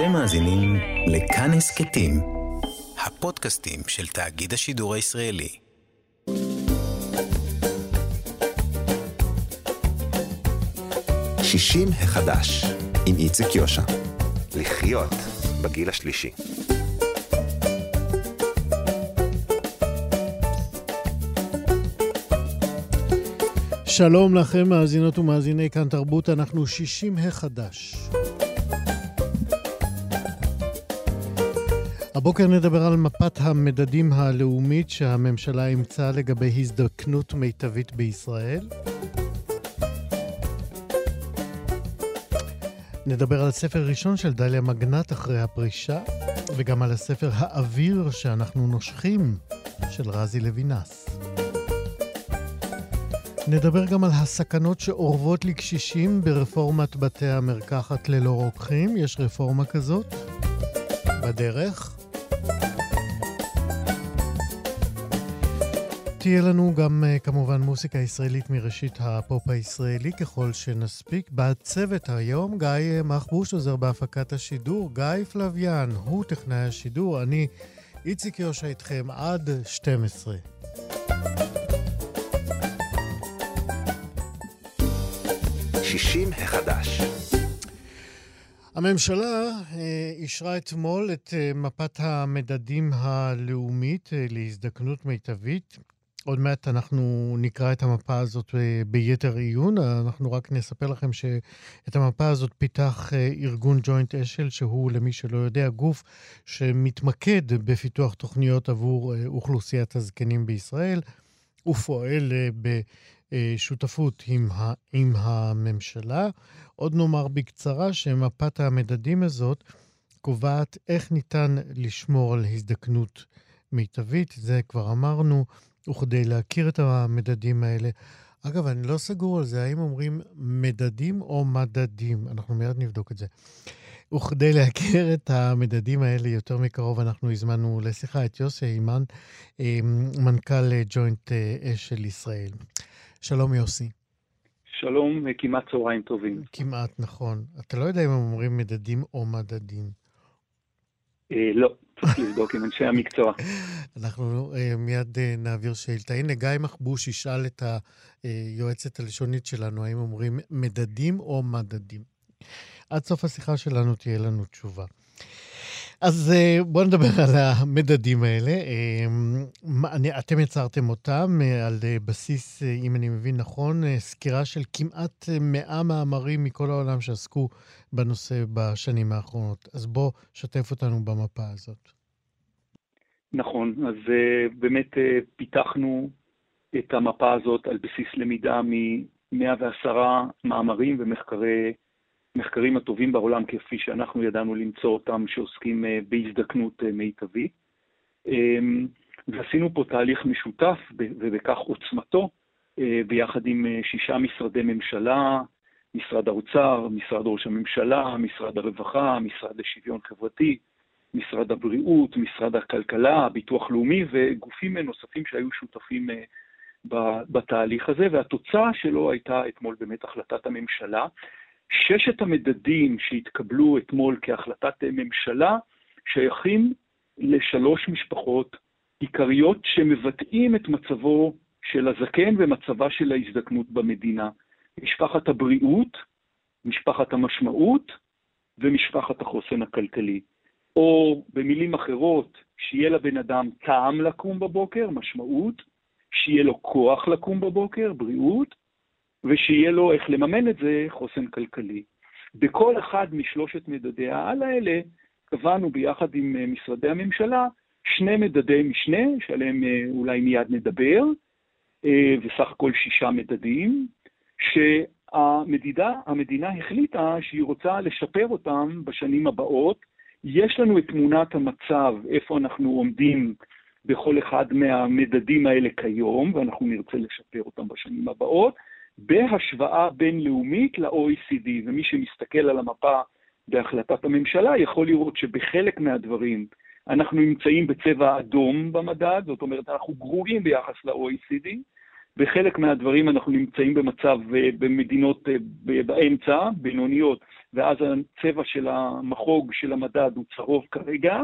אתם מאזינים לכאן הסכתים, הפודקאסטים של תאגיד השידור הישראלי. שישים החדש, עם איציק יושע. לחיות בגיל השלישי. שלום לכם, מאזינות ומאזיני כאן תרבות, אנחנו שישים החדש. הבוקר נדבר על מפת המדדים הלאומית שהממשלה אימצה לגבי הזדקנות מיטבית בישראל. נדבר על ספר ראשון של דליה מגנט אחרי הפרישה, וגם על הספר האוויר שאנחנו נושכים של רזי לוינס. נדבר גם על הסכנות שאורבות לקשישים ברפורמת בתי המרקחת ללא רוקחים. יש רפורמה כזאת בדרך. תהיה לנו גם אה, כמובן מוסיקה ישראלית מראשית הפופ הישראלי ככל שנספיק. בצוות היום גיא מחבוש עוזר בהפקת השידור, גיא פלוויאן, הוא טכנאי השידור, אני איציק יושע איתכם עד 12. שישים החדש. הממשלה אה, אישרה אתמול את אה, מפת המדדים הלאומית להזדקנות מיטבית. עוד מעט אנחנו נקרא את המפה הזאת ביתר עיון. אנחנו רק נספר לכם שאת המפה הזאת פיתח ארגון ג'וינט אשל, שהוא, למי שלא יודע, גוף שמתמקד בפיתוח תוכניות עבור אוכלוסיית הזקנים בישראל. הוא פועל בשותפות עם, ה, עם הממשלה. עוד נאמר בקצרה שמפת המדדים הזאת קובעת איך ניתן לשמור על הזדקנות מיטבית, זה כבר אמרנו, וכדי להכיר את המדדים האלה. אגב, אני לא סגור על זה, האם אומרים מדדים או מדדים? אנחנו מיד נבדוק את זה. וכדי להכיר את המדדים האלה יותר מקרוב, אנחנו הזמנו לשיחה את יוסי אימן, אה, מנכ"ל ג'וינט אש של ישראל. שלום יוסי. שלום, כמעט צהריים טובים. כמעט, נכון. אתה לא יודע אם הם אומרים מדדים או מדדים. אה, לא, צריך לבדוק עם אנשי המקצוע. אנחנו אה, מיד אה, נעביר שאילתה. הנה, גיא מחבוש ישאל את היועצת הלשונית שלנו, האם אומרים מדדים או מדדים. עד סוף השיחה שלנו תהיה לנו תשובה. אז אה, בואו נדבר על המדדים האלה. אה, אתם יצרתם אותם אה, על בסיס, אם אני מבין נכון, סקירה של כמעט 100 מאמרים מכל העולם שעסקו בנושא בשנים האחרונות. אז בואו, שתף אותנו במפה הזאת. נכון, אז באמת פיתחנו את המפה הזאת על בסיס למידה מ-110 מאמרים ומחקרי המחקרים הטובים בעולם כפי שאנחנו ידענו למצוא אותם שעוסקים אה, בהזדקנות אה, מיטבית. אמ, ועשינו פה תהליך משותף ובכך עוצמתו אה, ביחד עם שישה משרדי ממשלה, משרד האוצר, משרד ראש הממשלה, משרד הרווחה, משרד לשוויון חברתי, משרד הבריאות, משרד הכלכלה, ביטוח לאומי וגופים נוספים שהיו שותפים בתהליך הזה, והתוצאה שלו הייתה אתמול באמת החלטת הממשלה, ששת המדדים שהתקבלו אתמול כהחלטת ממשלה שייכים לשלוש משפחות עיקריות שמבטאים את מצבו של הזקן ומצבה של ההזדקנות במדינה. משפחת הבריאות, משפחת המשמעות ומשפחת החוסן הכלכלי. או במילים אחרות, שיהיה לבן אדם טעם לקום בבוקר, משמעות, שיהיה לו כוח לקום בבוקר, בריאות, ושיהיה לו איך לממן את זה חוסן כלכלי. בכל אחד משלושת מדדי העל האלה קבענו ביחד עם אה, משרדי הממשלה שני מדדי משנה, שעליהם אה, אולי מיד נדבר, אה, וסך הכל שישה מדדים, שהמדידה, המדינה החליטה שהיא רוצה לשפר אותם בשנים הבאות. יש לנו את תמונת המצב, איפה אנחנו עומדים בכל אחד מהמדדים האלה כיום, ואנחנו נרצה לשפר אותם בשנים הבאות, בהשוואה בינלאומית ל-OECD, ומי שמסתכל על המפה בהחלטת הממשלה יכול לראות שבחלק מהדברים אנחנו נמצאים בצבע אדום במדד, זאת אומרת אנחנו גרועים ביחס ל-OECD, בחלק מהדברים אנחנו נמצאים במצב אה, במדינות אה, באמצע, בינוניות ואז הצבע של המחוג של המדד הוא צהוב כרגע,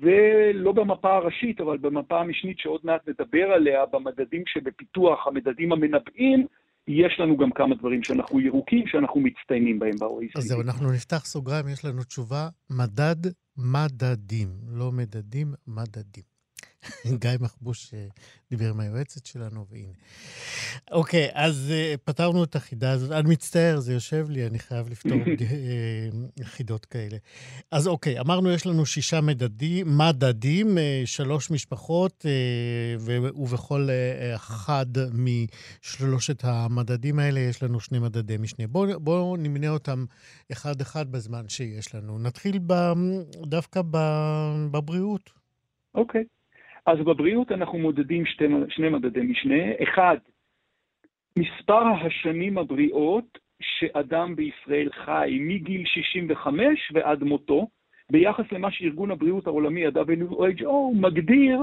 ולא במפה הראשית, אבל במפה המשנית שעוד מעט נדבר עליה, במדדים שבפיתוח, המדדים המנבאים, יש לנו גם כמה דברים שאנחנו ירוקים, שאנחנו מצטיינים בהם ב-OECD. אז זהו, אנחנו נפתח סוגריים, יש לנו תשובה, מדד מדדים, לא מדדים, מדדים. גיא מחבוש אה, דיבר עם היועצת שלנו, והנה. אוקיי, אז uh, פתרנו את החידה הזאת. אני מצטער, זה יושב לי, אני חייב לפתור uh, חידות כאלה. אז אוקיי, אמרנו, יש לנו שישה מדדים, מדדים, שלוש משפחות, ובכל אחד משלושת המדדים האלה יש לנו שני מדדי משנה. בואו בוא נמנה אותם אחד-אחד בזמן שיש לנו. נתחיל ב, דווקא ב, בבריאות. אוקיי. Okay. אז בבריאות אנחנו מודדים שתי, שני מדדי משנה. אחד, מספר השנים הבריאות שאדם בישראל חי מגיל 65 ועד מותו, ביחס למה שארגון הבריאות העולמי, ה-WHO, מגדיר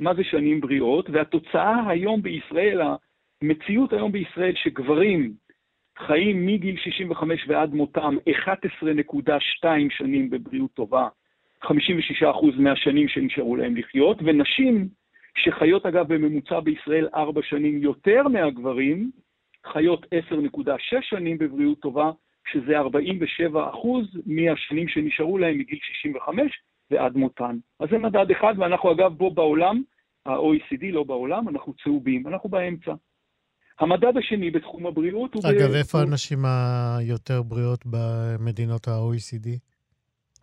מה זה שנים בריאות, והתוצאה היום בישראל, המציאות היום בישראל שגברים חיים מגיל 65 ועד מותם 11.2 שנים בבריאות טובה, 56% מהשנים שנשארו להם לחיות, ונשים שחיות אגב בממוצע בישראל ארבע שנים יותר מהגברים, חיות 10.6 שנים בבריאות טובה, שזה 47 מהשנים שנשארו להם מגיל 65 ועד מותן. אז זה מדד אחד, ואנחנו אגב בו בעולם, ה-OECD לא בעולם, אנחנו צהובים, אנחנו באמצע. המדד השני בתחום הבריאות הוא... אגב, איפה הנשים היותר בריאות במדינות ה-OECD?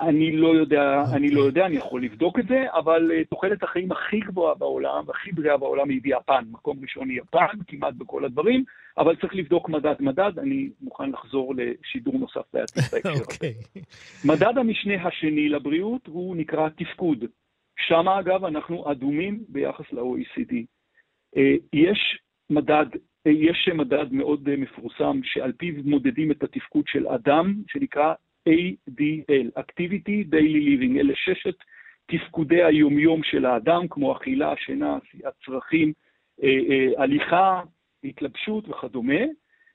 אני לא יודע, okay. אני לא אוקיי. יודע, אני יכול לבדוק את זה, אבל uh, תוחלת החיים הכי גבוהה בעולם, הכי בריאה בעולם היא ביפן. מקום ראשון היא יפן, כמעט בכל הדברים, אבל צריך לבדוק מדד-מדד, אני מוכן לחזור לשידור נוסף בעתיד בהקשר הזה. אוקיי. מדד המשנה השני לבריאות הוא נקרא תפקוד. שם, אגב, אנחנו אדומים ביחס ל-OECD. אה, יש מדד, יש מדד מאוד מפורסם שעל פיו מודדים את התפקוד של אדם, שנקרא ADL, Activity Daily Living, אלה ששת תפקודי היומיום של האדם, כמו אכילה, שינה, הצרכים, אה, אה, הליכה, התלבשות וכדומה,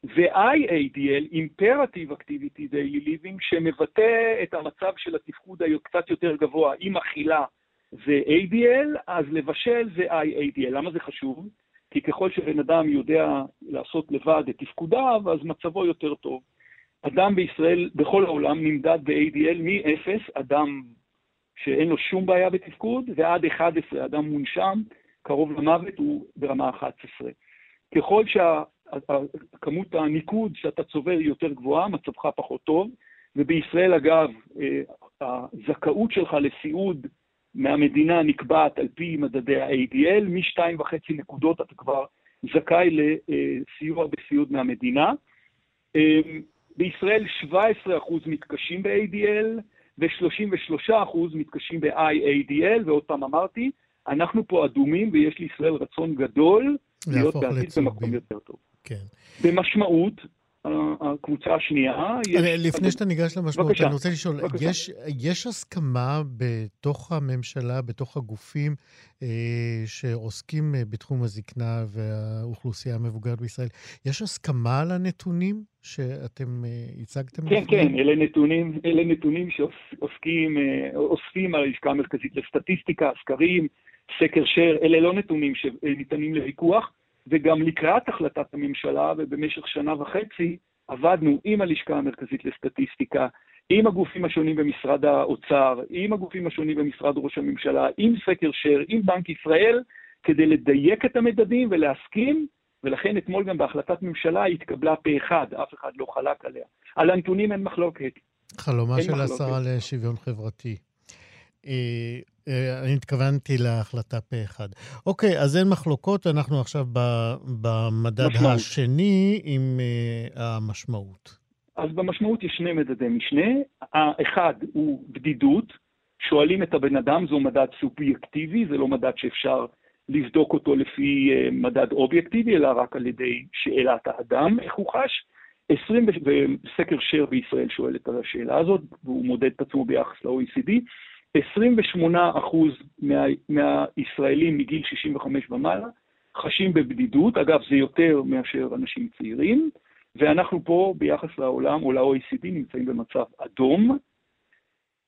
ו-IADL, Imperative Activity Daily Living, שמבטא את המצב של התפקוד הקצת יותר גבוה. אם אכילה זה ADL, אז לבשל זה IADL. למה זה חשוב? כי ככל שבן אדם יודע לעשות לבד את תפקודיו, אז מצבו יותר טוב. אדם בישראל, בכל העולם, נמדד ב-ADL מ-0, אדם שאין לו שום בעיה בתפקוד, ועד 11, אדם מונשם, קרוב למוות, הוא ברמה 11. ככל שכמות הניקוד שאתה צובר היא יותר גבוהה, מצבך פחות טוב, ובישראל, אגב, אה, הזכאות שלך לסיעוד מהמדינה נקבעת על פי מדדי ה-ADL, מ-2.5 נקודות אתה כבר זכאי לסיוע בסיעוד מהמדינה. בישראל 17% מתקשים ב-ADL ו-33% מתקשים ב-IADL, ועוד פעם אמרתי, אנחנו פה אדומים ויש לישראל רצון גדול להיות בעתיד במקום יותר טוב. כן. במשמעות, הקבוצה השנייה... יש... לפני שאתה ניגש למשמעות, אני רוצה לשאול, יש, יש הסכמה בתוך הממשלה, בתוך הגופים אה, שעוסקים אה, בתחום הזקנה והאוכלוסייה המבוגרת בישראל, יש הסכמה על הנתונים שאתם אה, הצגתם? כן, לפני? כן, אלה נתונים, אלה נתונים שעוסקים, אה, הלשכה המרכזית לסטטיסטיקה, סקרים, סקר שר, אלה לא נתונים שניתנים לוויכוח. וגם לקראת החלטת הממשלה, ובמשך שנה וחצי עבדנו עם הלשכה המרכזית לסטטיסטיקה, עם הגופים השונים במשרד האוצר, עם הגופים השונים במשרד ראש הממשלה, עם סקר שר, עם בנק ישראל, כדי לדייק את המדדים ולהסכים, ולכן אתמול גם בהחלטת ממשלה התקבלה פה אחד, אף אחד לא חלק עליה. על הנתונים אין מחלוקת. חלומה של השרה לשוויון חברתי. אה, אה, אני התכוונתי להחלטה פה אחד. אוקיי, אז אין מחלוקות, אנחנו עכשיו במדד משמעות. השני עם uh, המשמעות. אז במשמעות יש שני מדדי משנה. האחד הוא בדידות, שואלים את הבן אדם, זהו מדד סובייקטיבי, זה לא מדד שאפשר לבדוק אותו לפי מדד אובייקטיבי, אלא רק על ידי שאלת האדם, איך הוא חש. 20, וסקר שר בישראל שואל את השאלה הזאת, והוא מודד את עצמו ביחס ל-OECD. 28 מה, מהישראלים מגיל 65 ומעלה חשים בבדידות, אגב זה יותר מאשר אנשים צעירים, ואנחנו פה ביחס לעולם או ל-OECD נמצאים במצב אדום,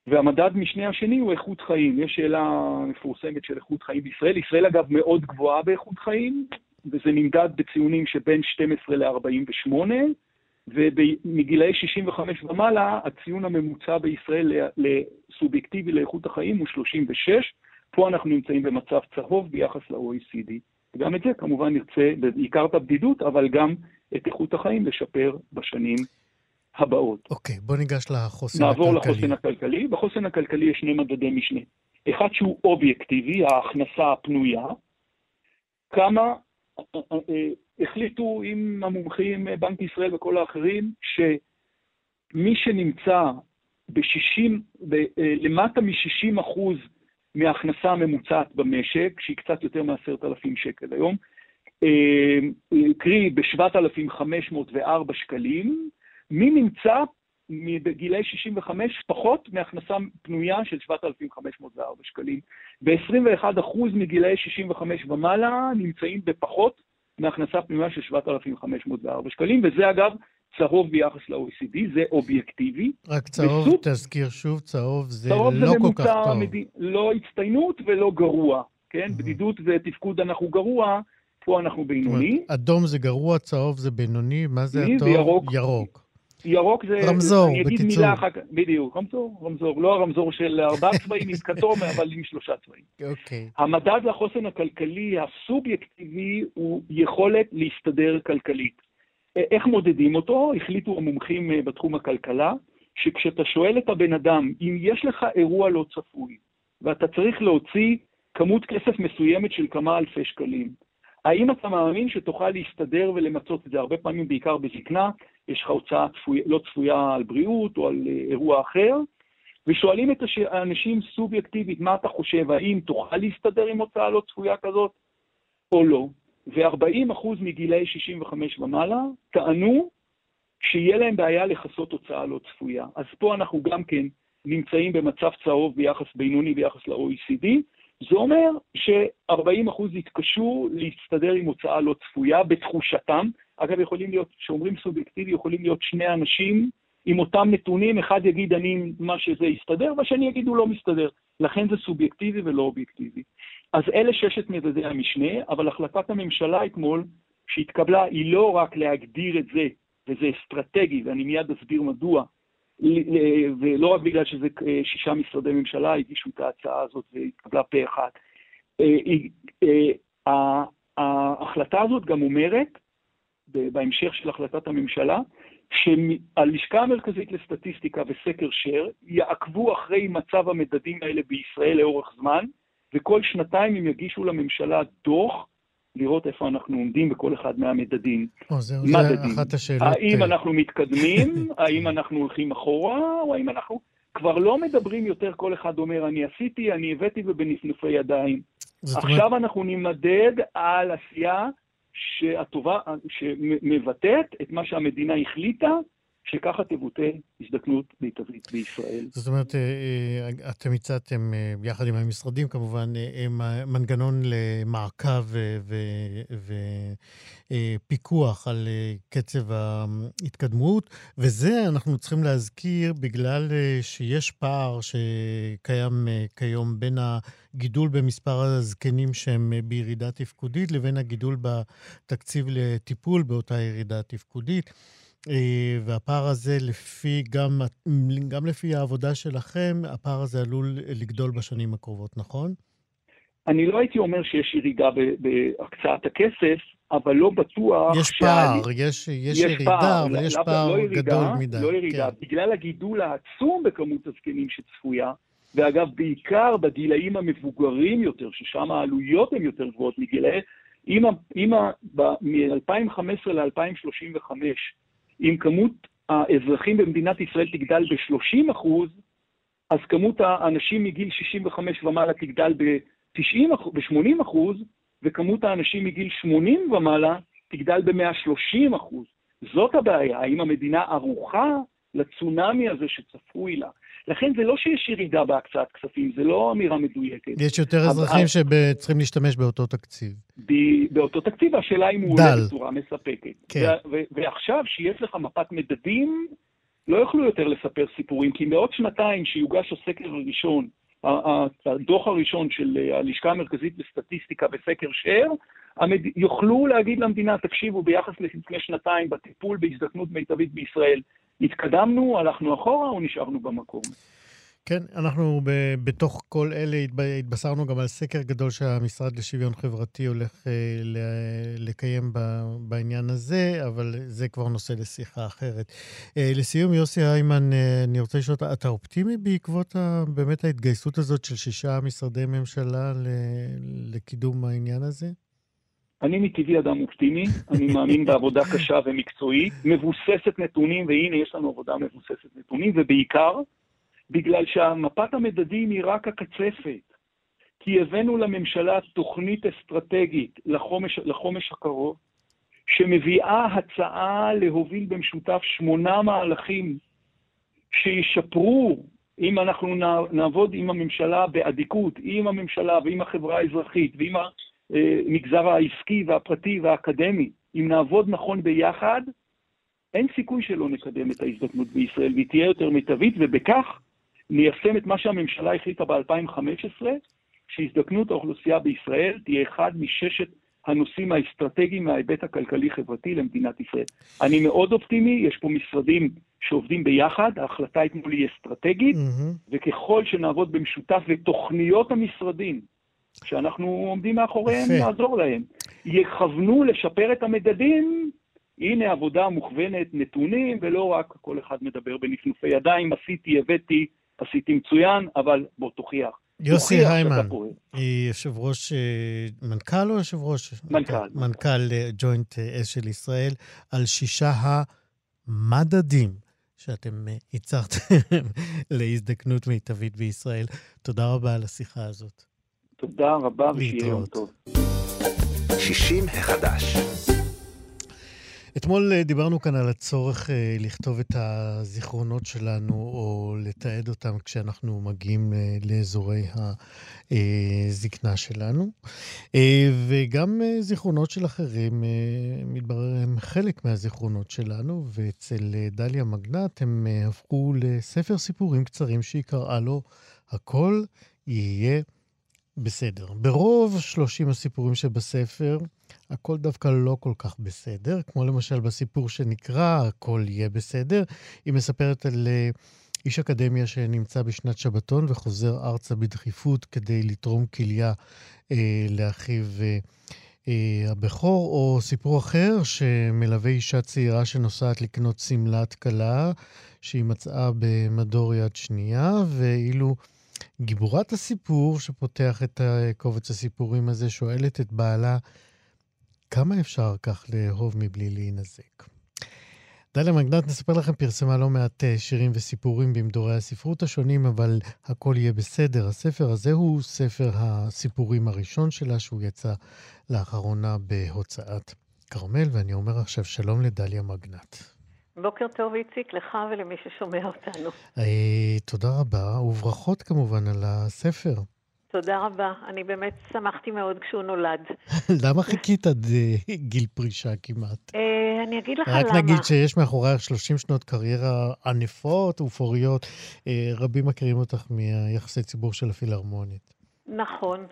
והמדד משנה השני הוא איכות חיים. יש שאלה מפורסמת של איכות חיים בישראל. ישראל אגב מאוד גבוהה באיכות חיים, וזה נמדד בציונים שבין 12 ל-48, ומגילאי 65 ומעלה, הציון הממוצע בישראל לסובייקטיבי לאיכות החיים הוא 36. פה אנחנו נמצאים במצב צהוב ביחס ל-OECD. וגם את זה כמובן נרצה, בעיקר את הבדידות, אבל גם את איכות החיים לשפר בשנים הבאות. אוקיי, okay, בוא ניגש לחוסן נעבור הכלכלי. נעבור לחוסן הכלכלי. בחוסן הכלכלי יש שני מדדי משנה. אחד שהוא אובייקטיבי, ההכנסה הפנויה. כמה אה, אה, החליטו עם המומחים, בנק ישראל וכל האחרים, שמי שנמצא ב-60, ב- אה, למטה מ-60 אחוז מההכנסה הממוצעת במשק, שהיא קצת יותר מ-10,000 שקל היום, קרי ב-7,504 שקלים, מי נמצא בגילי 65 פחות מהכנסה פנויה של 7,504 שקלים. ו-21% מגילי 65 ומעלה נמצאים בפחות מהכנסה פנויה של 7,504 שקלים, וזה אגב צהוב ביחס ל-OECD, זה אובייקטיבי. רק צהוב, בסוג... תזכיר שוב, צהוב זה צהוב לא זה כל כך טוב. מד... לא הצטיינות ולא גרוע, כן? Mm-hmm. בדידות ותפקוד אנחנו גרוע, פה אנחנו בינוני. אדום זה גרוע, צהוב זה בינוני, מה זה הטוב? ירוק. ירוק. ירוק זה... רמזור, אני אגיד בקיצור. מילה אחר כך, בדיוק, רמזור, רמזור. לא הרמזור של ארבעה צבעים עם כתום, אבל עם שלושה צבעים. אוקיי. Okay. המדד לחוסן הכלכלי הסובייקטיבי הוא יכולת להסתדר כלכלית. איך מודדים אותו? החליטו המומחים אה, בתחום הכלכלה, שכשאתה שואל את הבן אדם, אם יש לך אירוע לא צפוי, ואתה צריך להוציא כמות כסף מסוימת של כמה אלפי שקלים, האם אתה מאמין שתוכל להסתדר ולמצות את זה? הרבה פעמים, בעיקר בזקנה, יש לך הוצאה צפוי, לא צפויה על בריאות או על אה, אירוע אחר, ושואלים את האנשים סובייקטיבית, מה אתה חושב, האם תוכל להסתדר עם הוצאה לא צפויה כזאת או לא? ו-40% מגילאי 65 ומעלה טענו שיהיה להם בעיה לכסות הוצאה לא צפויה. אז פה אנחנו גם כן נמצאים במצב צהוב ביחס בינוני ביחס ל-OECD, זה אומר ש-40% יתקשו להסתדר עם הוצאה לא צפויה בתחושתם. אגב, יכולים להיות, כשאומרים סובייקטיבי, יכולים להיות שני אנשים עם אותם נתונים, אחד יגיד אני מה שזה יסתדר, והשני יגיד הוא לא מסתדר. לכן זה סובייקטיבי ולא אובייקטיבי. אז אלה ששת מדדי המשנה, אבל החלטת הממשלה אתמול שהתקבלה היא לא רק להגדיר את זה, וזה אסטרטגי, ואני מיד אסביר מדוע, ולא רק בגלל שזה אה, שישה משרדי ממשלה הגישו את ההצעה הזאת והתקבלה פה אחד. אה, אה, ההחלטה הזאת גם אומרת, בהמשך של החלטת הממשלה, שהלשכה המרכזית לסטטיסטיקה וסקר שר יעקבו אחרי מצב המדדים האלה בישראל לאורך זמן, וכל שנתיים הם יגישו לממשלה דוח לראות איפה אנחנו עומדים בכל אחד מהמדדים. או, זהו, זה אחת השאלות. האם אה, אנחנו מתקדמים, האם אנחנו הולכים אחורה, או האם אנחנו... כבר לא מדברים יותר, כל אחד אומר, אני עשיתי, אני הבאתי ובנפנופי ידיים. עכשיו אומרת... אנחנו נמדד על עשייה שהטובה, שמבטאת את מה שהמדינה החליטה, שככה תבוטא הזדקנות מיטבית בישראל. זאת אומרת, אה, אה, אתם הצעתם, אה, יחד עם המשרדים כמובן, מנגנון למעקב ופיקוח על קצב ההתקדמות, וזה אנחנו צריכים להזכיר בגלל שיש פער שקיים כיום בין הגידול במספר הזקנים שהם בירידה תפקודית לבין הגידול בתקציב לטיפול באותה ירידה תפקודית. אה, והפער הזה, לפי, גם, גם לפי העבודה שלכם, הפער הזה עלול לגדול בשנים הקרובות, נכון? אני לא הייתי אומר שיש ירידה בהקצאת הכסף, אבל לא בטוח... יש פער, שאני... יש, יש, יש ירידה, פער, אבל יש פער לא ירידה, גדול מדי. לא ירידה, כן. בגלל הגידול העצום בכמות הזקנים שצפויה, ואגב, בעיקר בגילאים המבוגרים יותר, ששם העלויות הן יותר גבוהות מגילאי... אם מ-2015 ל-2035 אם כמות האזרחים במדינת ישראל תגדל ב-30 אחוז, אז כמות האנשים מגיל 65 ומעלה תגדל ב-80 אחוז, וכמות האנשים מגיל 80 ומעלה תגדל ב-130 אחוז. זאת הבעיה, האם המדינה ערוכה לצונאמי הזה שצפוי לה. לכן זה לא שיש ירידה בהקצאת כספים, זה לא אמירה מדויקת. יש יותר אזרחים שצריכים להשתמש באותו תקציב. באותו תקציב, השאלה אם הוא עולה בצורה מספקת. כן. ועכשיו, שיש לך מפת מדדים, לא יוכלו יותר לספר סיפורים, כי בעוד שנתיים שיוגש הסקר הראשון, הדוח הראשון של הלשכה המרכזית לסטטיסטיקה בסקר שר, יוכלו להגיד למדינה, תקשיבו, ביחס לפני שנתיים בטיפול בהזדקנות מיטבית בישראל, התקדמנו, הלכנו אחורה או נשארנו במקום? כן, אנחנו ב- בתוך כל אלה התבשרנו גם על סקר גדול שהמשרד לשוויון חברתי הולך אה, ל- לקיים ב- בעניין הזה, אבל זה כבר נושא לשיחה אחרת. אה, לסיום, יוסי היימן, אה, אני רוצה לשאול, אתה אופטימי בעקבות ה- באמת ההתגייסות הזאת של שישה משרדי ממשלה ל- לקידום העניין הזה? אני מטבעי אדם אופטימי, אני מאמין בעבודה קשה ומקצועית, מבוססת נתונים, והנה יש לנו עבודה מבוססת נתונים, ובעיקר בגלל שהמפת המדדים היא רק הקצפת. כי הבאנו לממשלה תוכנית אסטרטגית לחומש, לחומש הקרוב, שמביאה הצעה להוביל במשותף שמונה מהלכים שישפרו, אם אנחנו נעבוד עם הממשלה באדיקות, עם הממשלה ועם החברה האזרחית ועם המגזר העסקי והפרטי והאקדמי, אם נעבוד נכון ביחד, אין סיכוי שלא נקדם את ההזדקנות בישראל והיא תהיה יותר מיטבית, ובכך ניישם את מה שהממשלה החליטה ב-2015, שהזדקנות האוכלוסייה בישראל תהיה אחד מששת הנושאים האסטרטגיים מההיבט הכלכלי-חברתי למדינת ישראל. אני מאוד אופטימי, יש פה משרדים שעובדים ביחד, ההחלטה אתמול היא אסטרטגית, mm-hmm. וככל שנעבוד במשותף ותוכניות המשרדים, שאנחנו עומדים מאחוריהם, נעזור להם, יכוונו לשפר את המדדים, הנה עבודה מוכוונת נתונים, ולא רק כל אחד מדבר בנפנופי ידיים, עשיתי, הבאתי, עשיתי מצוין, אבל בוא תוכיח. יוסי היימן, יושב ראש, אה, מנכ"ל או יושב ראש? מנכ"ל. מנכ"ל אה, ג'וינט אס אה, של ישראל, על שישה המדדים שאתם הצהרתם להזדקנות מיטבית בישראל. תודה רבה על השיחה הזאת. תודה רבה ושיהיה יום טוב. 60 החדש. אתמול אה, דיברנו כאן על הצורך אה, לכתוב את הזיכרונות שלנו או לתעד אותם כשאנחנו מגיעים אה, לאזורי הזקנה שלנו. וגם זיכרונות של אחרים, מתברר, הם חלק מהזיכרונות שלנו, ואצל דליה מגנט הם הפכו לספר סיפורים קצרים שהיא קראה לו "הכל יהיה בסדר. ברוב 30 הסיפורים שבספר, הכל דווקא לא כל כך בסדר, כמו למשל בסיפור שנקרא "הכל יהיה בסדר", היא מספרת על אה, איש אקדמיה שנמצא בשנת שבתון וחוזר ארצה בדחיפות כדי לתרום כליה אה, לאחיו אה, אה, הבכור, או סיפור אחר שמלווה אישה צעירה שנוסעת לקנות שמלת כלה שהיא מצאה במדור יד שנייה, ואילו... גיבורת הסיפור שפותח את קובץ הסיפורים הזה שואלת את בעלה, כמה אפשר כך לאהוב מבלי להינזק? דליה מגנט, נספר לכם, פרסמה לא מעט אה, שירים וסיפורים במדורי הספרות השונים, אבל הכל יהיה בסדר. הספר הזה הוא ספר הסיפורים הראשון שלה, שהוא יצא לאחרונה בהוצאת כרמל, ואני אומר עכשיו שלום לדליה מגנט. בוקר טוב, איציק, לך ולמי ששומע אותנו. אה, תודה רבה, וברכות כמובן על הספר. תודה רבה. אני באמת שמחתי מאוד כשהוא נולד. למה חיכית עד אה, גיל פרישה כמעט? אה, אני אגיד לך למה. רק נגיד שיש מאחורייך 30 שנות קריירה ענפות ופוריות. רבים מכירים אותך מיחסי ציבור של הפילהרמונית. נכון.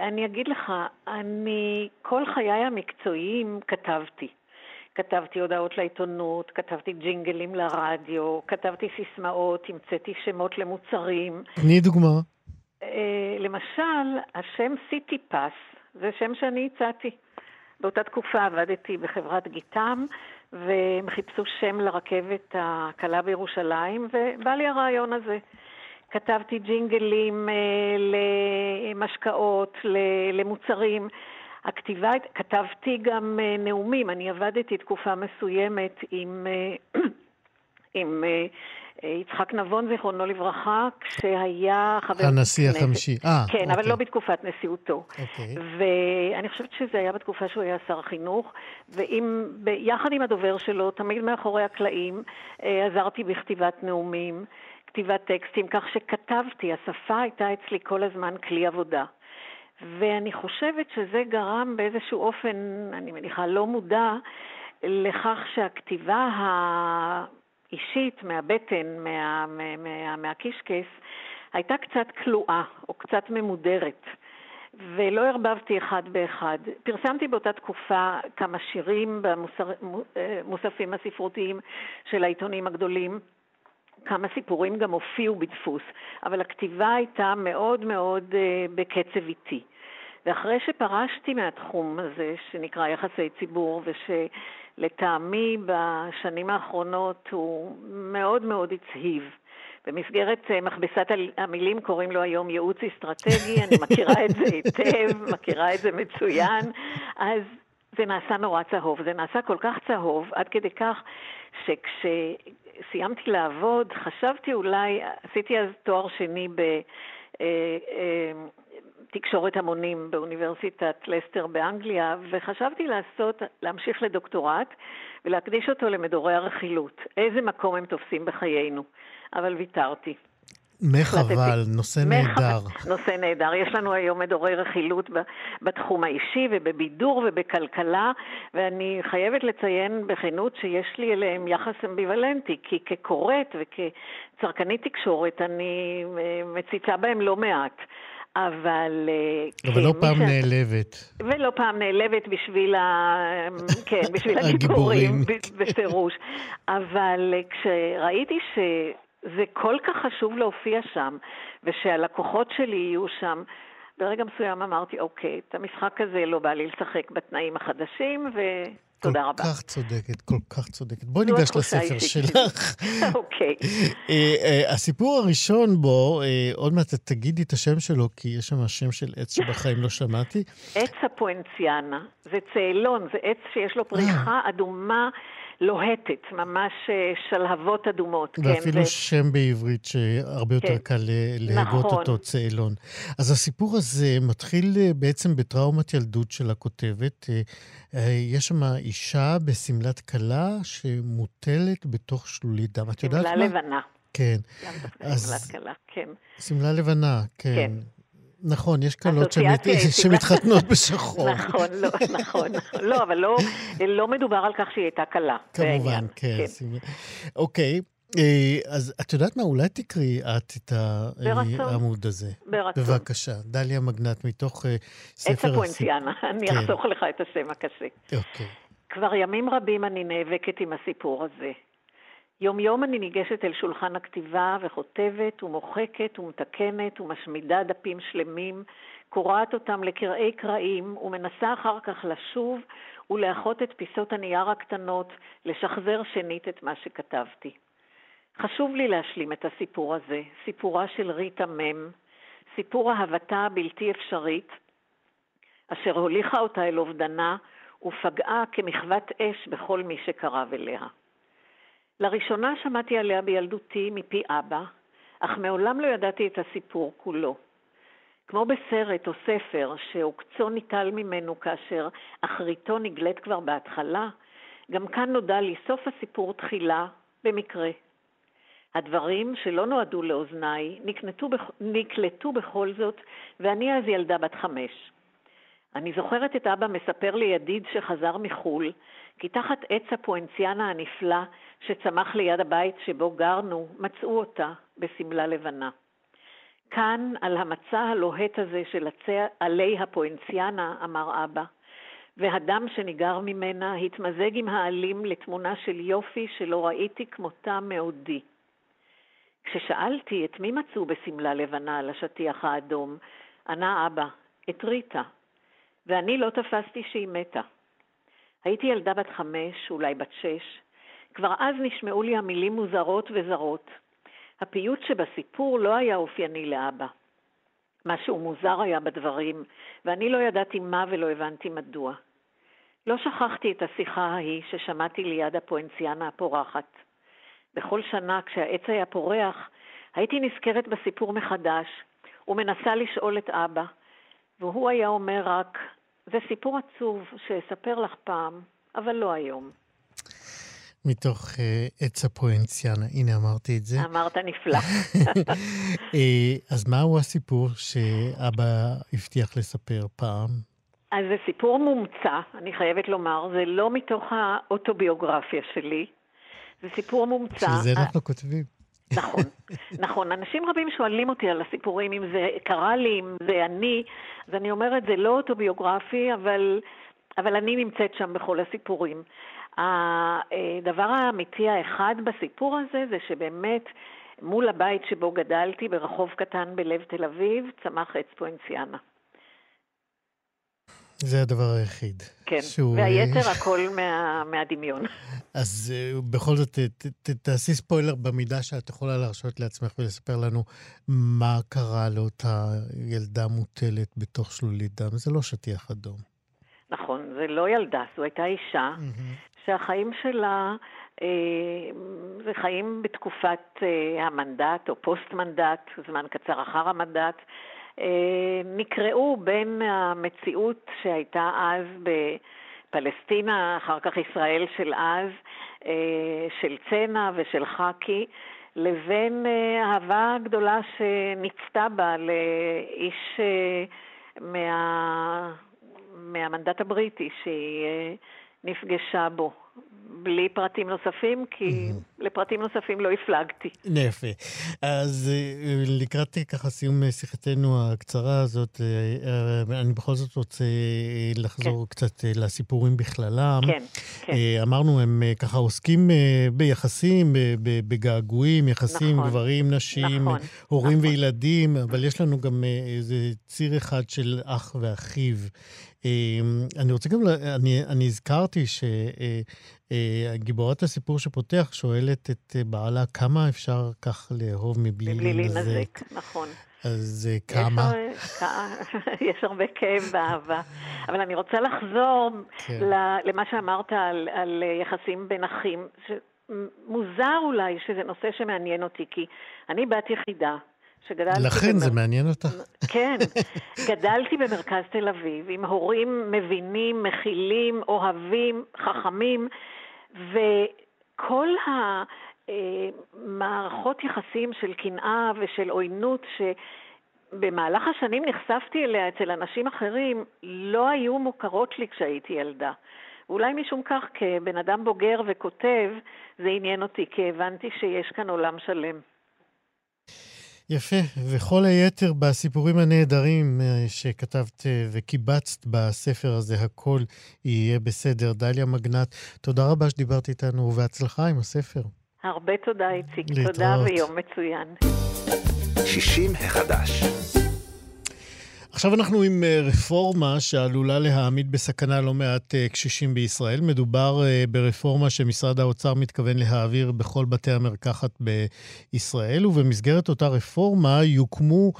אני אגיד לך, אני כל חיי המקצועיים כתבתי. כתבתי הודעות לעיתונות, כתבתי ג'ינגלים לרדיו, כתבתי סיסמאות, המצאתי שמות למוצרים. תני דוגמה. אה, למשל, השם סיטי פס זה שם שאני הצעתי. באותה תקופה עבדתי בחברת גיטם, והם חיפשו שם לרכבת הקלה בירושלים, ובא לי הרעיון הזה. כתבתי ג'ינגלים אה, למשקאות, למוצרים. הכתיבה, כתבתי גם אה, נאומים. אני עבדתי תקופה מסוימת עם, אה, עם אה, יצחק נבון, זיכרונו לברכה, כשהיה חבר כנסת. הנשיא החמישי. אה, כן, אוקיי. אבל לא בתקופת נשיאותו. אוקיי. ואני חושבת שזה היה בתקופה שהוא היה שר חינוך, ויחד עם הדובר שלו, תמיד מאחורי הקלעים, עזרתי בכתיבת נאומים. כתיבת טקסטים, כך שכתבתי, השפה הייתה אצלי כל הזמן כלי עבודה. ואני חושבת שזה גרם באיזשהו אופן, אני מניחה לא מודע, לכך שהכתיבה האישית מהבטן, מה, מה, מה, מהקישקעס, הייתה קצת כלואה או קצת ממודרת. ולא ערבבתי אחד באחד. פרסמתי באותה תקופה כמה שירים במוספים אה, הספרותיים של העיתונים הגדולים. כמה סיפורים גם הופיעו בדפוס, אבל הכתיבה הייתה מאוד מאוד uh, בקצב איטי. ואחרי שפרשתי מהתחום הזה, שנקרא יחסי ציבור, ושלטעמי בשנים האחרונות הוא מאוד מאוד הצהיב, במסגרת אה, מכבסת המילים קוראים לו היום ייעוץ אסטרטגי, אני מכירה את זה היטב, מכירה את זה מצוין, אז זה נעשה נורא צהוב. זה נעשה כל כך צהוב, עד כדי כך שכשסיימתי לעבוד, חשבתי אולי, עשיתי אז תואר שני ב... אה, אה, המונים באוניברסיטת לסטר באנגליה, וחשבתי לעשות, להמשיך לדוקטורט ולהקדיש אותו למדורי הרכילות. איזה מקום הם תופסים בחיינו. אבל ויתרתי. מחבל, נושא נהדר. נושא נהדר. יש לנו היום מדורי רכילות בתחום האישי ובבידור ובכלכלה, ואני חייבת לציין בכנות שיש לי אליהם יחס אמביוולנטי, כי כקוראת וכצרכנית תקשורת אני אה, מציצה בהם לא מעט. אבל... אה, אבל לא פעם ש... נעלבת. ולא פעם נעלבת בשביל, ה... כן, בשביל הגיבורים, בפירוש. אבל אה, כשראיתי ש... זה כל כך חשוב להופיע שם, ושהלקוחות שלי יהיו שם. ברגע מסוים אמרתי, אוקיי, את המשחק הזה לא בא לי לשחק בתנאים החדשים, ותודה רבה. כל כך צודקת, כל כך צודקת. בואי ניגש לספר שלך. אוקיי. אה, אה, הסיפור הראשון בו, אה, עוד מעט תגידי את השם שלו, כי יש שם שם של עץ שבחיים לא שמעתי. עץ הפואנציאנה. זה צאלון, זה עץ שיש לו פריחה אדומה. לוהטת, ממש אה, שלהבות אדומות. כן, ואפילו כן, שם בעברית שהרבה יותר כן. קל להגות נכון. אותו, צאלון. אז הסיפור הזה מתחיל אה, בעצם בטראומת ילדות של הכותבת. אה, יש שם אישה בשמלת כלה שמוטלת בתוך שלולית דם. את יודעת מה? שמלה לבנה. כן. גם בשמלת כלה, כן. שמלה לבנה, כן. כן. נכון, יש קלות שמת... שמתחתנות בשחור. נכון, לא, נכון, נכון. לא, אבל לא, לא מדובר על כך שהיא הייתה קלה. כמובן, כן. כן. אוקיי. אה, אז את יודעת מה? אולי תקראי את את העמוד הזה. ברצון. בבקשה. דליה מגנט, מתוך אה, ספר... עץ הפואנציאנה, אני כן. אחסוך לך את השם הקשה. אוקיי. כבר ימים רבים אני נאבקת עם הסיפור הזה. יום-יום אני ניגשת אל שולחן הכתיבה וכותבת ומוחקת ומתקנת ומשמידה דפים שלמים, קורעת אותם לקרעי קרעים ומנסה אחר כך לשוב ולאחות את פיסות הנייר הקטנות, לשחזר שנית את מה שכתבתי. חשוב לי להשלים את הסיפור הזה, סיפורה של ריטה מ', סיפור אהבתה הבלתי אפשרית, אשר הוליכה אותה אל אובדנה ופגעה כמחוות אש בכל מי שקרב אליה. לראשונה שמעתי עליה בילדותי מפי אבא, אך מעולם לא ידעתי את הסיפור כולו. כמו בסרט או ספר שעוקצו ניטל ממנו כאשר אחריתו נגלית כבר בהתחלה, גם כאן נודע לי סוף הסיפור תחילה, במקרה. הדברים שלא נועדו לאוזניי נקלטו, נקלטו בכל זאת, ואני אז ילדה בת חמש. אני זוכרת את אבא מספר לידיד שחזר מחו"ל, כי תחת עץ הפואנציאנה הנפלא שצמח ליד הבית שבו גרנו, מצאו אותה בשמלה לבנה. כאן, על המצע הלוהט הזה של עלי הפואנציאנה, אמר אבא, והדם שניגר ממנה התמזג עם העלים לתמונה של יופי שלא ראיתי כמותה מעודי. כששאלתי את מי מצאו בשמלה לבנה על השטיח האדום, ענה אבא, את ריטה, ואני לא תפסתי שהיא מתה. הייתי ילדה בת חמש, אולי בת שש. כבר אז נשמעו לי המילים מוזרות וזרות. הפיוט שבסיפור לא היה אופייני לאבא. משהו מוזר היה בדברים, ואני לא ידעתי מה ולא הבנתי מדוע. לא שכחתי את השיחה ההיא ששמעתי ליד הפואנציאנה הפורחת. בכל שנה, כשהעץ היה פורח, הייתי נזכרת בסיפור מחדש, ומנסה לשאול את אבא, והוא היה אומר רק, זה סיפור עצוב שאספר לך פעם, אבל לא היום. מתוך uh, עץ הפואנציאנה. הנה, אמרתי את זה. אמרת נפלא. uh, אז מהו הסיפור שאבא הבטיח לספר פעם? אז זה סיפור מומצא, אני חייבת לומר, זה לא מתוך האוטוביוגרפיה שלי, זה סיפור מומצא. בשביל זה אנחנו כותבים. נכון, נכון. אנשים רבים שואלים אותי על הסיפורים, אם זה קרה לי, אם זה אני, אז אני אומרת, זה לא אוטוביוגרפי, אבל, אבל אני נמצאת שם בכל הסיפורים. הדבר האמיתי האחד בסיפור הזה זה שבאמת מול הבית שבו גדלתי, ברחוב קטן בלב תל אביב, צמח עץ פואנציאנה. זה הדבר היחיד. כן, שהוא... והיתר הכל מה, מהדמיון. אז אה, בכל זאת, ת, ת, תעשי ספוילר במידה שאת יכולה להרשות לעצמך ולספר לנו מה קרה לאותה ילדה מוטלת בתוך שלולית דם. זה לא שטיח אדום. נכון, זה לא ילדה, זו הייתה אישה mm-hmm. שהחיים שלה אה, זה חיים בתקופת אה, המנדט או פוסט-מנדט, זמן קצר אחר המנדט. אה, נקרעו בין המציאות שהייתה אז בפלסטינה, אחר כך ישראל של אז, של צנע ושל חאקי, לבין אה, אהבה גדולה שניצתה בה לאיש מה... מהמנדט הבריטי שהיא נפגשה בו. בלי פרטים נוספים, כי mm-hmm. לפרטים נוספים לא הפלגתי. יפה. אז אה, לקראת ככה סיום שיחתנו הקצרה הזאת, אה, אה, אני בכל זאת רוצה לחזור כן. קצת לסיפורים בכללם. כן, כן. אמרנו, הם ככה עוסקים ביחסים, בגעגועים, יחסים נכון, גברים, נשים, נכון, הורים נכון. וילדים, אבל יש לנו גם איזה ציר אחד של אח ואחיו. אני רוצה גם, אני, אני הזכרתי ש... אה, גיבורת הסיפור שפותח שואלת את אה, בעלה כמה אפשר כך לאהוב מבלי להינזק. נכון. אז אה, כמה? יש, יש הרבה כאב באהבה. אבל אני רוצה לחזור כן. למה שאמרת על, על יחסים בין אחים. מוזר אולי שזה נושא שמעניין אותי, כי אני בת יחידה. שגדלתי... לכן במר... זה מעניין אותך. כן. גדלתי במרכז תל אביב עם הורים מבינים, מכילים, אוהבים, חכמים, וכל המערכות יחסים של קנאה ושל עוינות שבמהלך השנים נחשפתי אליה אצל אנשים אחרים, לא היו מוכרות לי כשהייתי ילדה. ואולי משום כך, כבן אדם בוגר וכותב, זה עניין אותי, כי הבנתי שיש כאן עולם שלם. יפה, וכל היתר בסיפורים הנהדרים אה, שכתבת אה, וקיבצת בספר הזה, הכל יהיה בסדר. דליה מגנט, תודה רבה שדיברת איתנו, ובהצלחה עם הספר. הרבה תודה, איציק. להתראות. תודה ויום מצוין. 60 החדש. עכשיו אנחנו עם אה, רפורמה שעלולה להעמיד בסכנה לא מעט אה, קשישים בישראל. מדובר אה, ברפורמה שמשרד האוצר מתכוון להעביר בכל בתי המרקחת בישראל, ובמסגרת אותה רפורמה יוקמו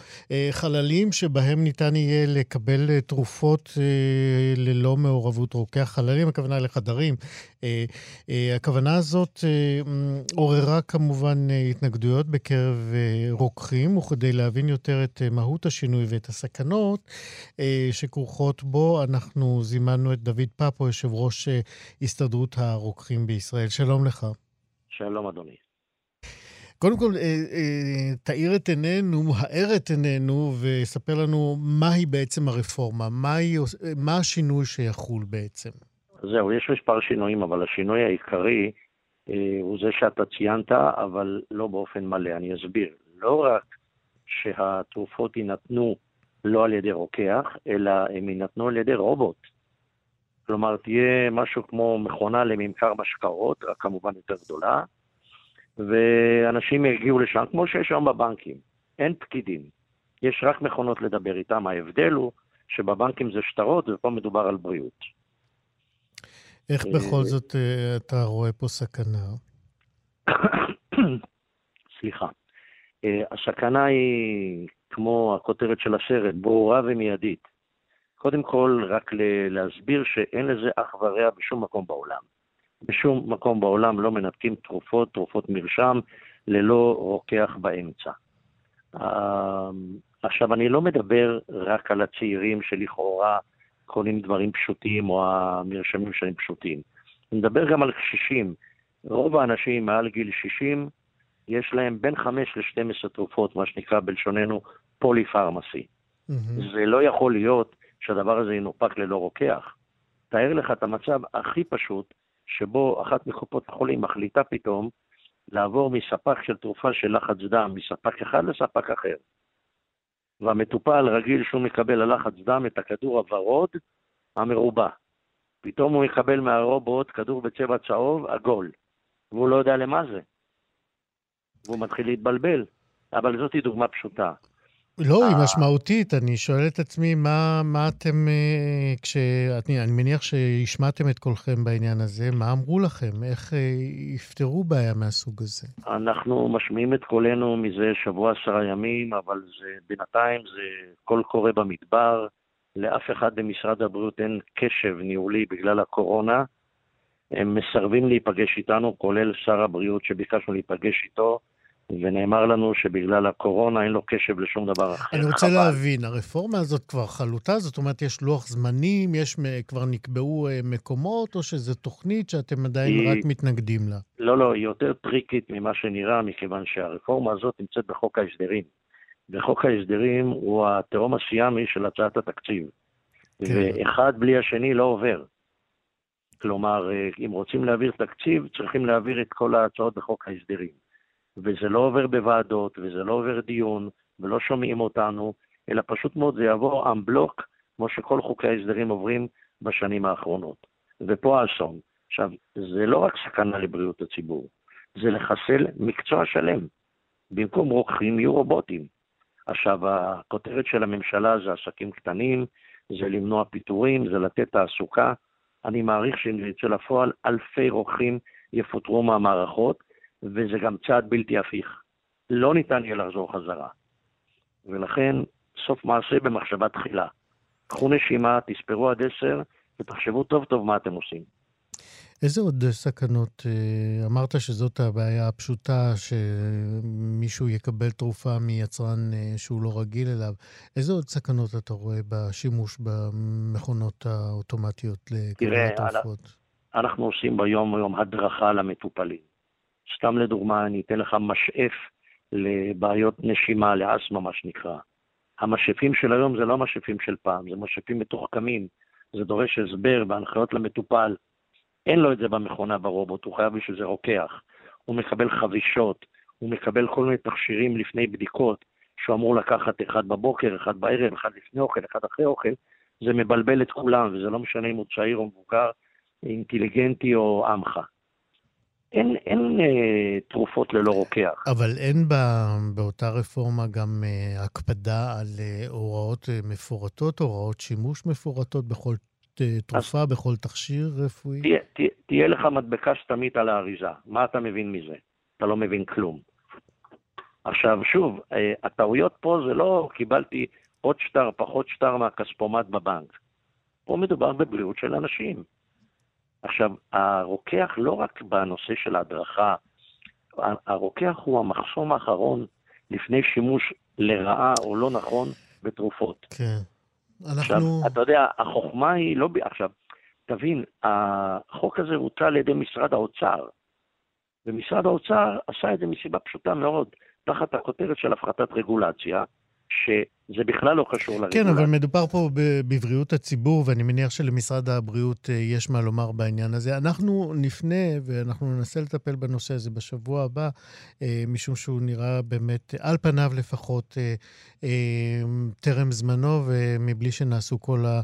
חללים שבהם ניתן יהיה לקבל תרופות ללא מעורבות רוקח. חללים, הכוונה לחדרים. הכוונה הזאת עוררה כמובן התנגדויות בקרב רוקחים, וכדי להבין יותר את מהות השינוי ואת הסכנות, השונות אה, שכרוכות בו. אנחנו זימנו את דוד פפו, יושב ראש אה, הסתדרות הרוקחים בישראל. שלום לך. שלום, אדוני. קודם כל, אה, תאיר את עינינו, האר את עינינו, וספר לנו מהי בעצם הרפורמה, מהי, מה השינוי שיחול בעצם. זהו, יש מספר שינויים, אבל השינוי העיקרי אה, הוא זה שאתה ציינת, אבל לא באופן מלא. אני אסביר. לא רק שהתרופות יינתנו לא על ידי רוקח, אלא הם יינתנו על ידי רובוט. כלומר, תהיה משהו כמו מכונה לממכר משקאות, רק כמובן יותר גדולה, ואנשים יגיעו לשם, כמו שיש היום בבנקים. אין פקידים. יש רק מכונות לדבר איתם. ההבדל הוא שבבנקים זה שטרות ופה מדובר על בריאות. איך בכל זאת אה, אתה רואה פה סכנה? סליחה. אה, הסכנה היא כמו הכותרת של הסרט, ברורה ומיידית. קודם כל, רק להסביר שאין לזה אח ורע בשום מקום בעולם. בשום מקום בעולם לא מנתקים תרופות, תרופות מרשם, ללא רוקח באמצע. אמ, עכשיו, אני לא מדבר רק על הצעירים שלכאורה קונים דברים פשוטים, או המרשמים שלהם פשוטים. אני מדבר גם על קשישים רוב האנשים מעל גיל 60, יש להם בין 5 ל-12 תרופות, מה שנקרא בלשוננו פוליפרמסי. Mm-hmm. זה לא יכול להיות שהדבר הזה ינופק ללא רוקח. תאר לך את המצב הכי פשוט, שבו אחת מקופות החולים מחליטה פתאום לעבור מספק של תרופה של לחץ דם, מספק אחד לספק אחר. והמטופל רגיל שהוא מקבל ללחץ דם את הכדור הוורוד המרובע. פתאום הוא יקבל מהרובוט כדור בצבע צהוב עגול, והוא לא יודע למה זה. והוא מתחיל להתבלבל. אבל זאת דוגמה פשוטה. לא, היא אה. משמעותית. אני שואל את עצמי, מה, מה אתם, אה, כש... אני, אני מניח שהשמעתם את קולכם בעניין הזה, מה אמרו לכם? איך אה, יפתרו בעיה מהסוג הזה? אנחנו משמיעים את קולנו מזה שבוע עשרה ימים, אבל זה, בינתיים זה קול קורא במדבר. לאף אחד במשרד הבריאות אין קשב ניהולי בגלל הקורונה. הם מסרבים להיפגש איתנו, כולל שר הבריאות שביקשנו להיפגש איתו. ונאמר לנו שבגלל הקורונה אין לו קשב לשום דבר אחר. אני רוצה חבל. להבין, הרפורמה הזאת כבר חלוטה? זאת אומרת, יש לוח זמנים, יש, כבר נקבעו אה, מקומות, או שזו תוכנית שאתם עדיין היא... רק מתנגדים לה? לא, לא, היא יותר טריקית ממה שנראה, מכיוון שהרפורמה הזאת נמצאת בחוק ההסדרים. וחוק ההסדרים הוא התהום הסיאמי של הצעת התקציב. כן. ואחד בלי השני לא עובר. כלומר, אה, אם רוצים להעביר תקציב, צריכים להעביר את כל ההצעות בחוק ההסדרים. וזה לא עובר בוועדות, וזה לא עובר דיון, ולא שומעים אותנו, אלא פשוט מאוד זה יעבור אמבלוק, כמו שכל חוקי ההסדרים עוברים בשנים האחרונות. ופה האסון. עכשיו, זה לא רק סכנה לבריאות הציבור, זה לחסל מקצוע שלם. במקום רוקחים יהיו רובוטים. עכשיו, הכותרת של הממשלה זה עסקים קטנים, זה למנוע פיטורים, זה לתת תעסוקה. אני מעריך שאם זה יצא לפועל, אלפי רוקחים יפוטרו מהמערכות, וזה גם צעד בלתי הפיך. לא ניתן יהיה לחזור חזרה. ולכן, סוף מעשה במחשבה תחילה. קחו נשימה, תספרו עד עשר, ותחשבו טוב טוב מה אתם עושים. איזה עוד סכנות? אה, אמרת שזאת הבעיה הפשוטה, שמישהו יקבל תרופה מיצרן אה, שהוא לא רגיל אליו. איזה עוד סכנות אתה רואה בשימוש במכונות האוטומטיות לקבלת תרופות? תראה, אנחנו עושים ביום-יום הדרכה למטופלים. סתם לדוגמה, אני אתן לך משאף לבעיות נשימה, לאסמה, מה שנקרא. המשאפים של היום זה לא המשאפים של פעם, זה משאפים מתוחכמים. זה דורש הסבר והנחיות למטופל. אין לו את זה במכונה ברובוט, הוא חייב בשביל זה רוקח. הוא מקבל חבישות, הוא מקבל כל מיני תכשירים לפני בדיקות, שהוא אמור לקחת אחד בבוקר, אחד בערב, אחד לפני אוכל, אחד אחרי אוכל. זה מבלבל את כולם, וזה לא משנה אם הוא צעיר או מבוגר, אינטליגנטי או עמך. אין, אין אה, תרופות ללא רוקח. אבל אין בא, באותה רפורמה גם אה, הקפדה על אה, הוראות אה, מפורטות, הוראות שימוש מפורטות בכל אה, תרופה, אז, בכל תכשיר רפואי? תהיה, תהיה, תהיה לך מדבקה סתמית על האריזה. מה אתה מבין מזה? אתה לא מבין כלום. עכשיו, שוב, אה, הטעויות פה זה לא קיבלתי עוד שטר, פחות שטר מהכספומט בבנק. פה מדובר בבריאות של אנשים. עכשיו, הרוקח לא רק בנושא של ההדרכה, הרוקח הוא המחסום האחרון לפני שימוש לרעה או לא נכון בתרופות. כן. אנחנו... עכשיו, אתה יודע, החוכמה היא לא... עכשיו, תבין, החוק הזה הוצע על ידי משרד האוצר, ומשרד האוצר עשה את זה מסיבה פשוטה מאוד, תחת הכותרת של הפחתת רגולציה, שזה בכלל לא קשור לרגולציה. כן, אבל מדובר פה בבריאות הציבור, ואני מניח שלמשרד הבריאות אה, יש מה לומר בעניין הזה. אנחנו נפנה ואנחנו ננסה לטפל בנושא הזה בשבוע הבא, אה, משום שהוא נראה באמת, על פניו לפחות, אה, טרם זמנו, ומבלי שנעשו כל, ה,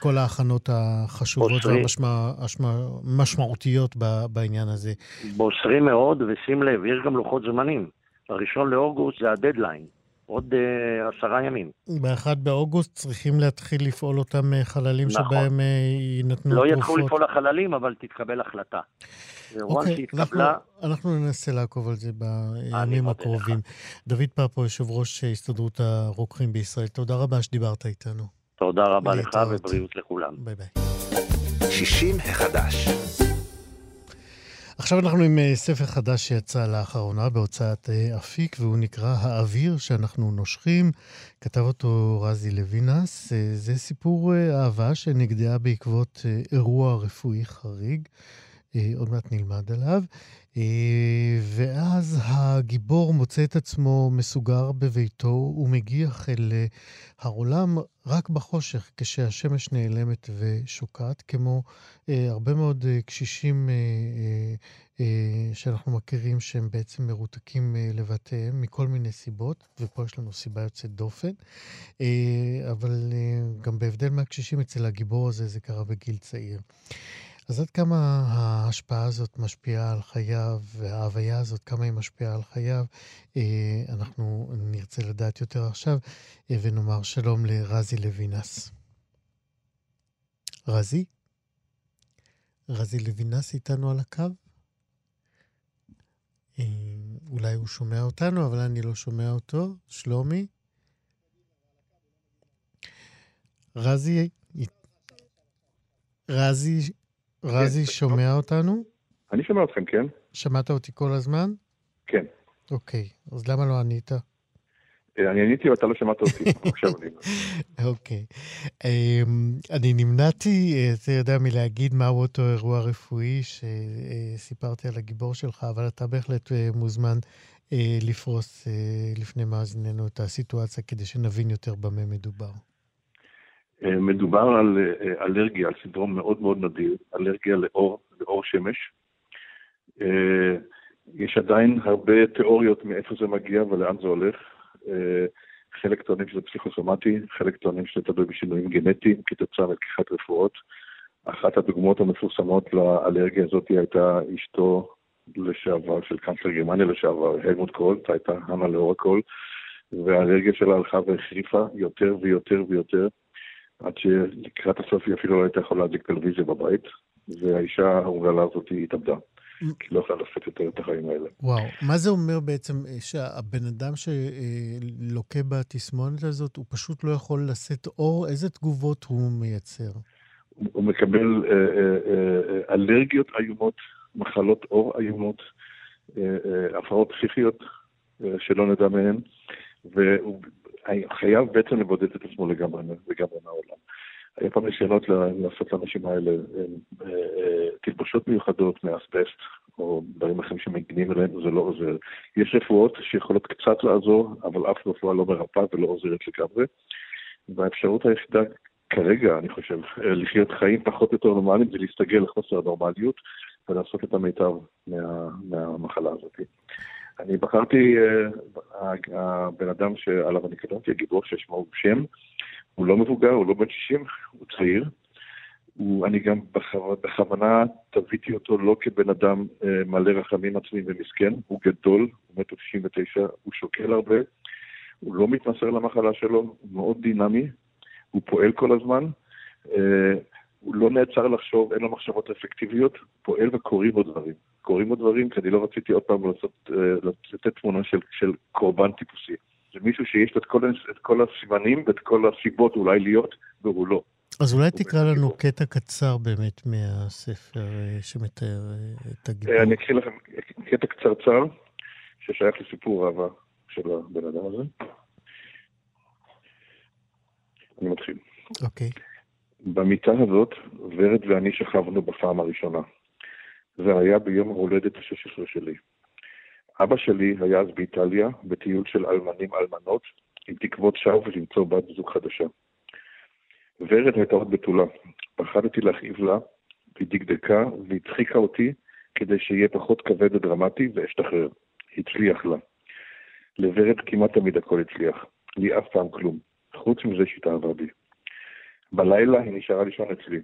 כל ההכנות החשובות והמשמעותיות בעניין הזה. בוסרים מאוד, ושים לב, יש גם לוחות זמנים. הראשון לאוגוסט זה הדדליין. עוד uh, עשרה ימים. ב-1 באוגוסט צריכים להתחיל לפעול אותם אה, חללים נכון. שבהם uh, יינתנו לא תרופות. לא יתחילו לפעול החללים, אבל תתקבל החלטה. אוקיי, אנחנו, אנחנו ננסה לעקוב על זה בימים הקרובים. לך. דוד פפו, יושב ראש הסתדרות הרוקחים בישראל, תודה רבה שדיברת איתנו. תודה רבה לך ובריאות לכולם. ביי ביי. 60 החדש. עכשיו אנחנו עם אה, ספר חדש שיצא לאחרונה בהוצאת אה, אפיק, והוא נקרא האוויר שאנחנו נושכים. כתב אותו רזי לוינס. אה, זה סיפור אהבה שנגדעה בעקבות אירוע רפואי חריג. עוד מעט נלמד עליו. ואז הגיבור מוצא את עצמו מסוגר בביתו ומגיח אל העולם רק בחושך, כשהשמש נעלמת ושוקעת, כמו הרבה מאוד קשישים שאנחנו מכירים שהם בעצם מרותקים לבתיהם מכל מיני סיבות, ופה יש לנו סיבה יוצאת דופן. אבל גם בהבדל מהקשישים, אצל הגיבור הזה זה קרה בגיל צעיר. אז עד כמה ההשפעה הזאת משפיעה על חייו, וההוויה הזאת, כמה היא משפיעה על חייו, אנחנו נרצה לדעת יותר עכשיו, ונאמר שלום לרזי לוינס. רזי? רזי לוינס איתנו על הקו? אולי הוא שומע אותנו, אבל אני לא שומע אותו. שלומי? רזי, רזי, רזי כן, שומע אותנו? אני שומע אתכם, כן. שמעת אותי כל הזמן? כן. אוקיי, אז למה לא ענית? אה, אני עניתי ואתה לא שמעת אותי, עכשיו אני... אוקיי. אמ, אני נמנעתי, אה, אתה יודע, מלהגיד מהו אותו אירוע רפואי שסיפרתי על הגיבור שלך, אבל אתה בהחלט אה, מוזמן לפרוס לפני מאזיננו את הסיטואציה כדי שנבין יותר במה מדובר. מדובר על אלרגיה, על סינדרום מאוד מאוד נדיר, אלרגיה לאור, לאור שמש. יש עדיין הרבה תיאוריות מאיפה זה מגיע ולאן זה הולך. אה, חלק טוענים שזה פסיכוסומטי, חלק טוענים שזה תלוי בשינויים גנטיים כתוצאה מלקיחת רפואות. אחת הדוגמאות המפורסמות לאלרגיה הזאת הייתה אשתו לשעבר של קאנצלר גרמניה לשעבר, הלמוט קולט, הייתה הנה לאור הקול, והאלרגיה שלה הלכה והחריפה יותר ויותר ויותר, עד שלקראת הסוף היא אפילו לא הייתה יכולה להדליק טלוויזיה בבית, והאישה האומללה הזאת התאבדה. כי לא יכולה לשאת יותר את החיים האלה. וואו, מה זה אומר בעצם אה, שהבן אדם שלוקה בתסמונת הזאת, הוא פשוט לא יכול לשאת אור? איזה תגובות הוא מייצר? הוא מקבל אה, אה, אה, אלרגיות איומות, מחלות אור איומות, הפרעות פסיכיות שלא נדע מהן, והוא חייב בעצם לבודד את עצמו לגמרי, לגמרי מהעולם. היה פעם ניסיונות לעשות לאנשים האלה אה, אה, תלבושות מיוחדות מאסבסט, או דברים אחרים שמגינים אליהם, זה לא עוזר. יש רפואות שיכולות קצת לעזור, אבל אף רפואה לא מרפאה ולא עוזרת לגמרי. והאפשרות היחידה כרגע, אני חושב, אה, לחיות חיים פחות או יותר נורמליים זה להסתגל לחוסר הנורמליות ולעשות את המיטב מה, מהמחלה הזאת. אני בחרתי, הבן אדם שעליו אני קדמתי, הגיבור ששמו שם, הוא לא מבוגר, הוא לא בן 60, הוא צעיר. הוא, אני גם בכוונה תביתי אותו לא כבן אדם אה, מלא רחמים עצמיים ומסכן, הוא גדול, הוא מטר 99, הוא שוקל הרבה, הוא לא מתמסר למחלה שלו, הוא מאוד דינמי, הוא פועל כל הזמן, אה, הוא לא נעצר לחשוב, אין לו מחשבות אפקטיביות, פועל וקורים בו דברים. קורים בו דברים כי אני לא רציתי עוד פעם לעשות, אה, לתת תמונה של, של קורבן טיפוסי. זה מישהו שיש לו את כל, את כל הסימנים ואת כל הסיבות אולי להיות, והוא לא. אז אולי תקרא לנו גיבור. קטע קצר באמת מהספר אה, שמתאר אה, את הגיבור. אני אקריא לכם קטע קצרצר ששייך לסיפור אהבה של הבן אדם הזה. אני מתחיל. אוקיי. Okay. במיטה הזאת, ורד ואני שכבנו בפעם הראשונה. זה היה ביום ההולדת ה-16 שלי. אבא שלי היה אז באיטליה, בטיול של אלמנים אלמנות, עם תקוות שווא ולמצוא בת זוג חדשה. ורד הייתה עוד בתולה. פחדתי להכאיב לה, היא דקדקה והצחיקה אותי כדי שיהיה פחות כבד ודרמטי ואשתחרר. הצליח לה. לוורד כמעט תמיד הכל הצליח. לי אף פעם כלום. חוץ מזה שהתאהבה בי. בלילה היא נשארה לישון אצלי.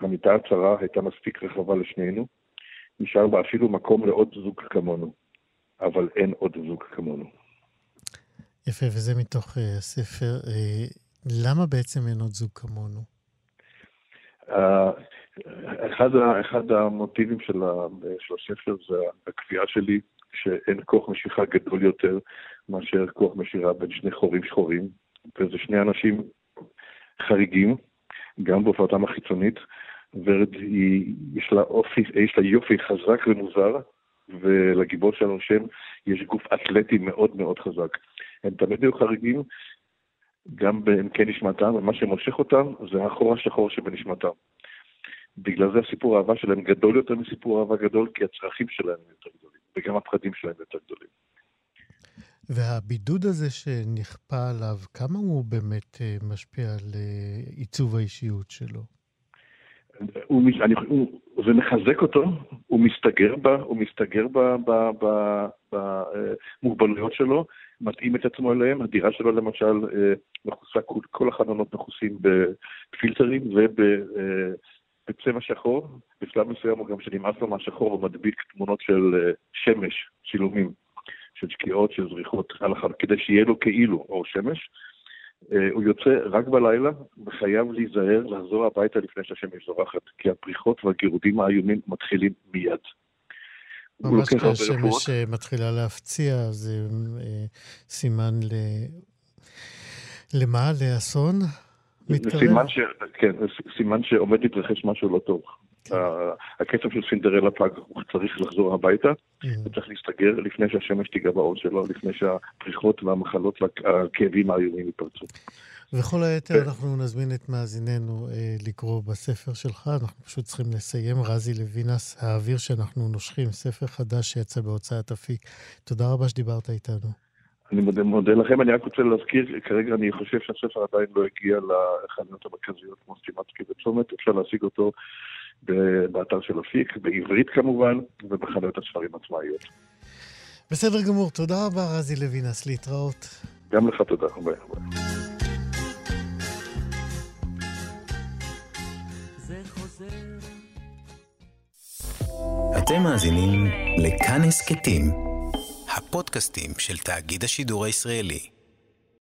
המיטה הצרה הייתה מספיק רחבה לשנינו, נשאר בה אפילו מקום לעוד זוג כמונו. אבל אין עוד זוג כמונו. יפה, וזה מתוך uh, הספר. Uh, למה בעצם אין עוד זוג כמונו? Uh, אחד, אחד המוטיבים של, ה, של הספר זה הקביעה שלי שאין כוח משיכה גדול יותר מאשר כוח משירה בין שני חורים שחורים, וזה שני אנשים חריגים, גם בהופעתם החיצונית. ורד, היא, יש לה אופי, יש לה יופי חזק ומוזר, ולגיבור שלנו שם יש גוף אתלטי מאוד מאוד חזק. הם תמיד היו חריגים, גם בעמקי נשמתם, ומה שמושך אותם זה החור השחור שבנשמתם. בגלל זה הסיפור האהבה שלהם גדול יותר מסיפור אהבה גדול, כי הצרכים שלהם יותר גדולים, וגם הפחדים שלהם יותר גדולים. והבידוד הזה שנכפה עליו, כמה הוא באמת אה, משפיע על אה, עיצוב האישיות שלו? הוא, אני, הוא, זה מחזק אותו, הוא מסתגר בה, הוא מסתגר במוגבלויות אה, שלו, מתאים את עצמו אליהם, הדירה שלו למשל מכוסה, כל החלונות מכוסים בפילטרים ובצבע שחור, בשלב מסוים הוא גם שנמאס לו מהשחור הוא מדביק תמונות של שמש, צילומים. של שקיעות, של זריחות, כדי שיהיה לו כאילו אור שמש. אה, הוא יוצא רק בלילה וחייב להיזהר לחזור הביתה לפני שהשמש זורחת, כי הפריחות והגירודים האיומים מתחילים מיד. ממש כשהשמש אה, מתחילה להפציע, זה אה, סימן ל... למה? לאסון? מתקרב? סימן ש... כן, סימן שעומד להתרחש משהו לא טוב. הקצב של סינדרלה פג, הוא צריך לחזור הביתה, הוא כן. צריך להסתגר לפני שהשמש תיגע באור שלו, לפני שהפריחות והמחלות והכאבים האיומים יפרצו. וכל היתר אנחנו נזמין את מאזיננו אה, לקרוא בספר שלך, אנחנו פשוט צריכים לסיים. רזי לוינס, האוויר שאנחנו נושכים, ספר חדש שיצא בהוצאת אפיק. תודה רבה שדיברת איתנו. אני מודה, מודה לכם, אני רק רוצה להזכיר, כרגע אני חושב שהספר עדיין לא הגיע לחנויות המרכזיות כמו סטימצקי וצומת, אפשר להשיג אותו באתר של אפיק, בעברית כמובן, ובחנויות הספרים עצמאיות. בסדר גמור, תודה רבה רזי לוינס, להתראות. גם לך תודה, הרבה הרבה. אתם מאזינים לכאן הסכתים, הפודקאסטים של תאגיד השידור הישראלי.